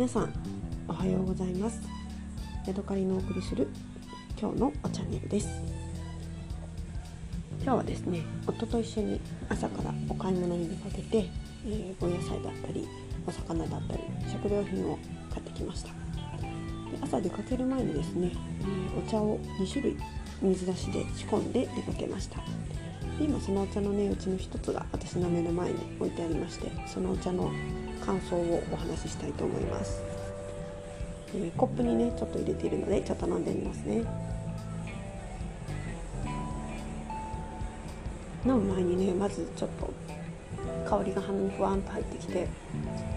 皆さんおはようございます。ヤドカリのお送りする今日のチャンネルです。今日はですね夫と一緒に朝からお買い物に出かけて、えー、お野菜だったりお魚だったり食料品を買ってきました。で朝出かける前にですね、え、お茶を2種類水出しで仕込んで出かけました。今そのお茶のねうちの一つが私の目の前に置いてありましてそのお茶の感想をお話ししたいと思います、えー、コップにねちょっと入れているのでちょっと飲んでみますね。飲む前にねまずちょっと香りが鼻にふわんと入ってきて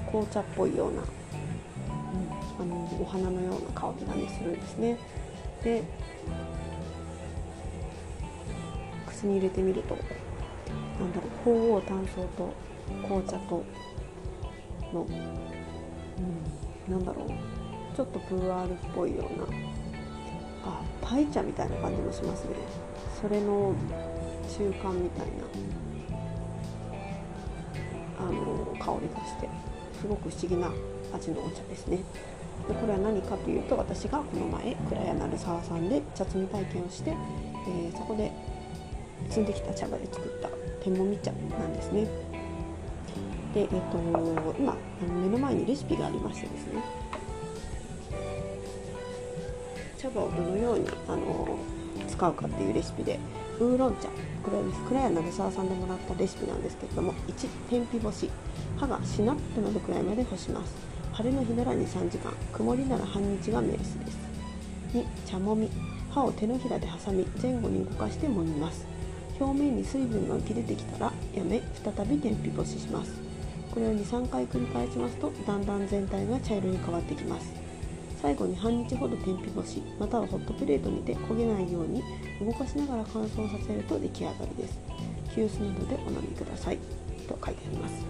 紅茶っぽいような、うん、あのお花のような香りがねするんですね。で口に入れてみるとなんだろう鳳凰炭素と紅茶との、うん、なんだろうちょっとプーアールっぽいようなあパイ茶みたいな感じもしますね。それの中間みたいなあの香りがしてすごく不思議な味のお茶ですね。でこれは何かというと私がこの前倉谷鳴沢さんで茶摘み体験をして、えー、そこで摘んできた茶葉で作った手もみ茶なんですね。で、えーと、今あの目の前にレシピがありましてですね。茶葉をどのようにあの使うかっていうレシピでウーロン茶。これはです倉谷成沢さんでもらったレシピなんですけれども1天日干し。歯がしなっとなるくらいまで干します。晴れの日なら23時間。曇りなら半日が目安です。2茶もみ。歯を手のひらで挟み前後に動かして揉みます。表面に水分が浮き出てきたらやめ再び天日干しします。これを23回繰り返しますとだんだん全体が茶色に変わってきます。最後に半日ほど天日干しまたはホットプレートにて焦げないように動かしながら乾燥させると出来上がりです。急須などでお飲みください。と書いてあります。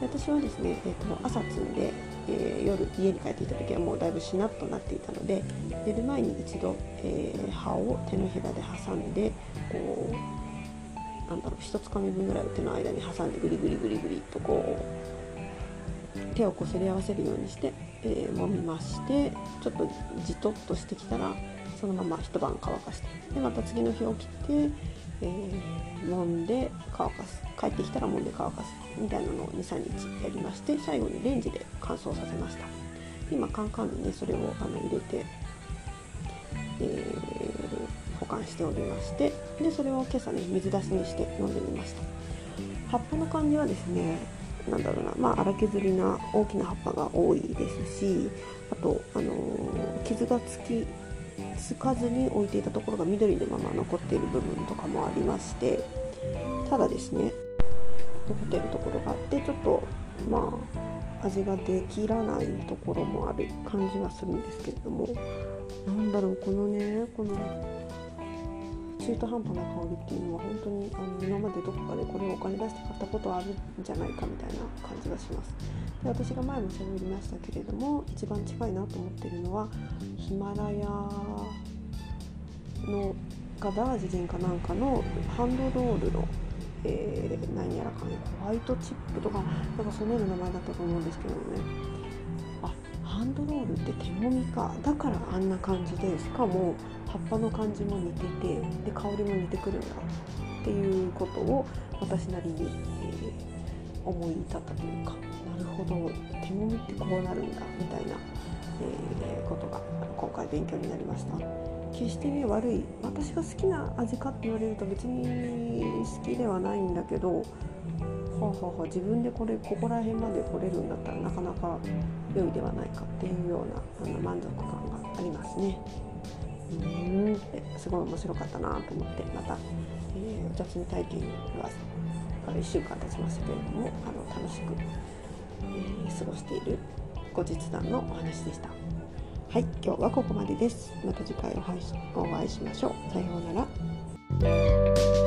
私はですね、えーと、朝摘んで、えー、夜家に帰っていた時はもうだいぶしなっとなっていたので寝る前に一度、えー、葉を手のひらで挟んでこうなんだろう一つかみ分ぐらいを手の間に挟んでグリグリグリグリとこう手をこすり合わせるようにして、えー、揉みましてちょっとじとっとしてきたらそのまま一晩乾かしてでまた次の日起きて、えー、揉んで乾かす。帰ってきたら揉んで乾かす。みたいなのを23日やりまして最後にレンジで乾燥させました。今カンカンにねそれをあの入れて、えー保管しておりましてでそれを今朝ね水出しにして飲んでみました。葉っぱの感じはですねなんだろうなまあ荒削りな大きな葉っぱが多いですしあと、あのー、傷がつきつかずに置いていたところが緑のまま残っている部分とかもありましてただですね残っているところがあってちょっとまあ味ができらないところもある感じはするんですけれどもなんだろうこのねこの中途半端な香りっていうのは本当にあの今までどこかでこれをお金出して買ったことあるんじゃないかみたいな感じがします。で私が前もしゃべりましたけれども一番近いなと思ってるのはヒマラヤのガダージリンかなんかのハンドロールのえー、何やらかねホワイトチップとかなんかそのような名前だったと思うんですけどもね。ハンドロールって手もみかだからあんな感じでしかも葉っぱの感じも似ててで香りも似てくるんだっていうことを私なりに、えー、思い至ったというかなるほど手もみってこうなるんだみたいな、えー、ことが今回勉強になりました。決してね悪い私が好きな味かって言われると別に好きではないんだけどはあ、ははあ、自分でこれここら辺まで来れるんだったらなかなか良いではないかっていうようなあの満足感がありますね。うんってすごい面白かったなと思ってまた、えー、お茶摘み体験はから1週間経ちましたけれどもあの楽しく、えー、過ごしている後日談のお話でした。はい、今日はここまでです。また次回お会いしましょう。さようなら。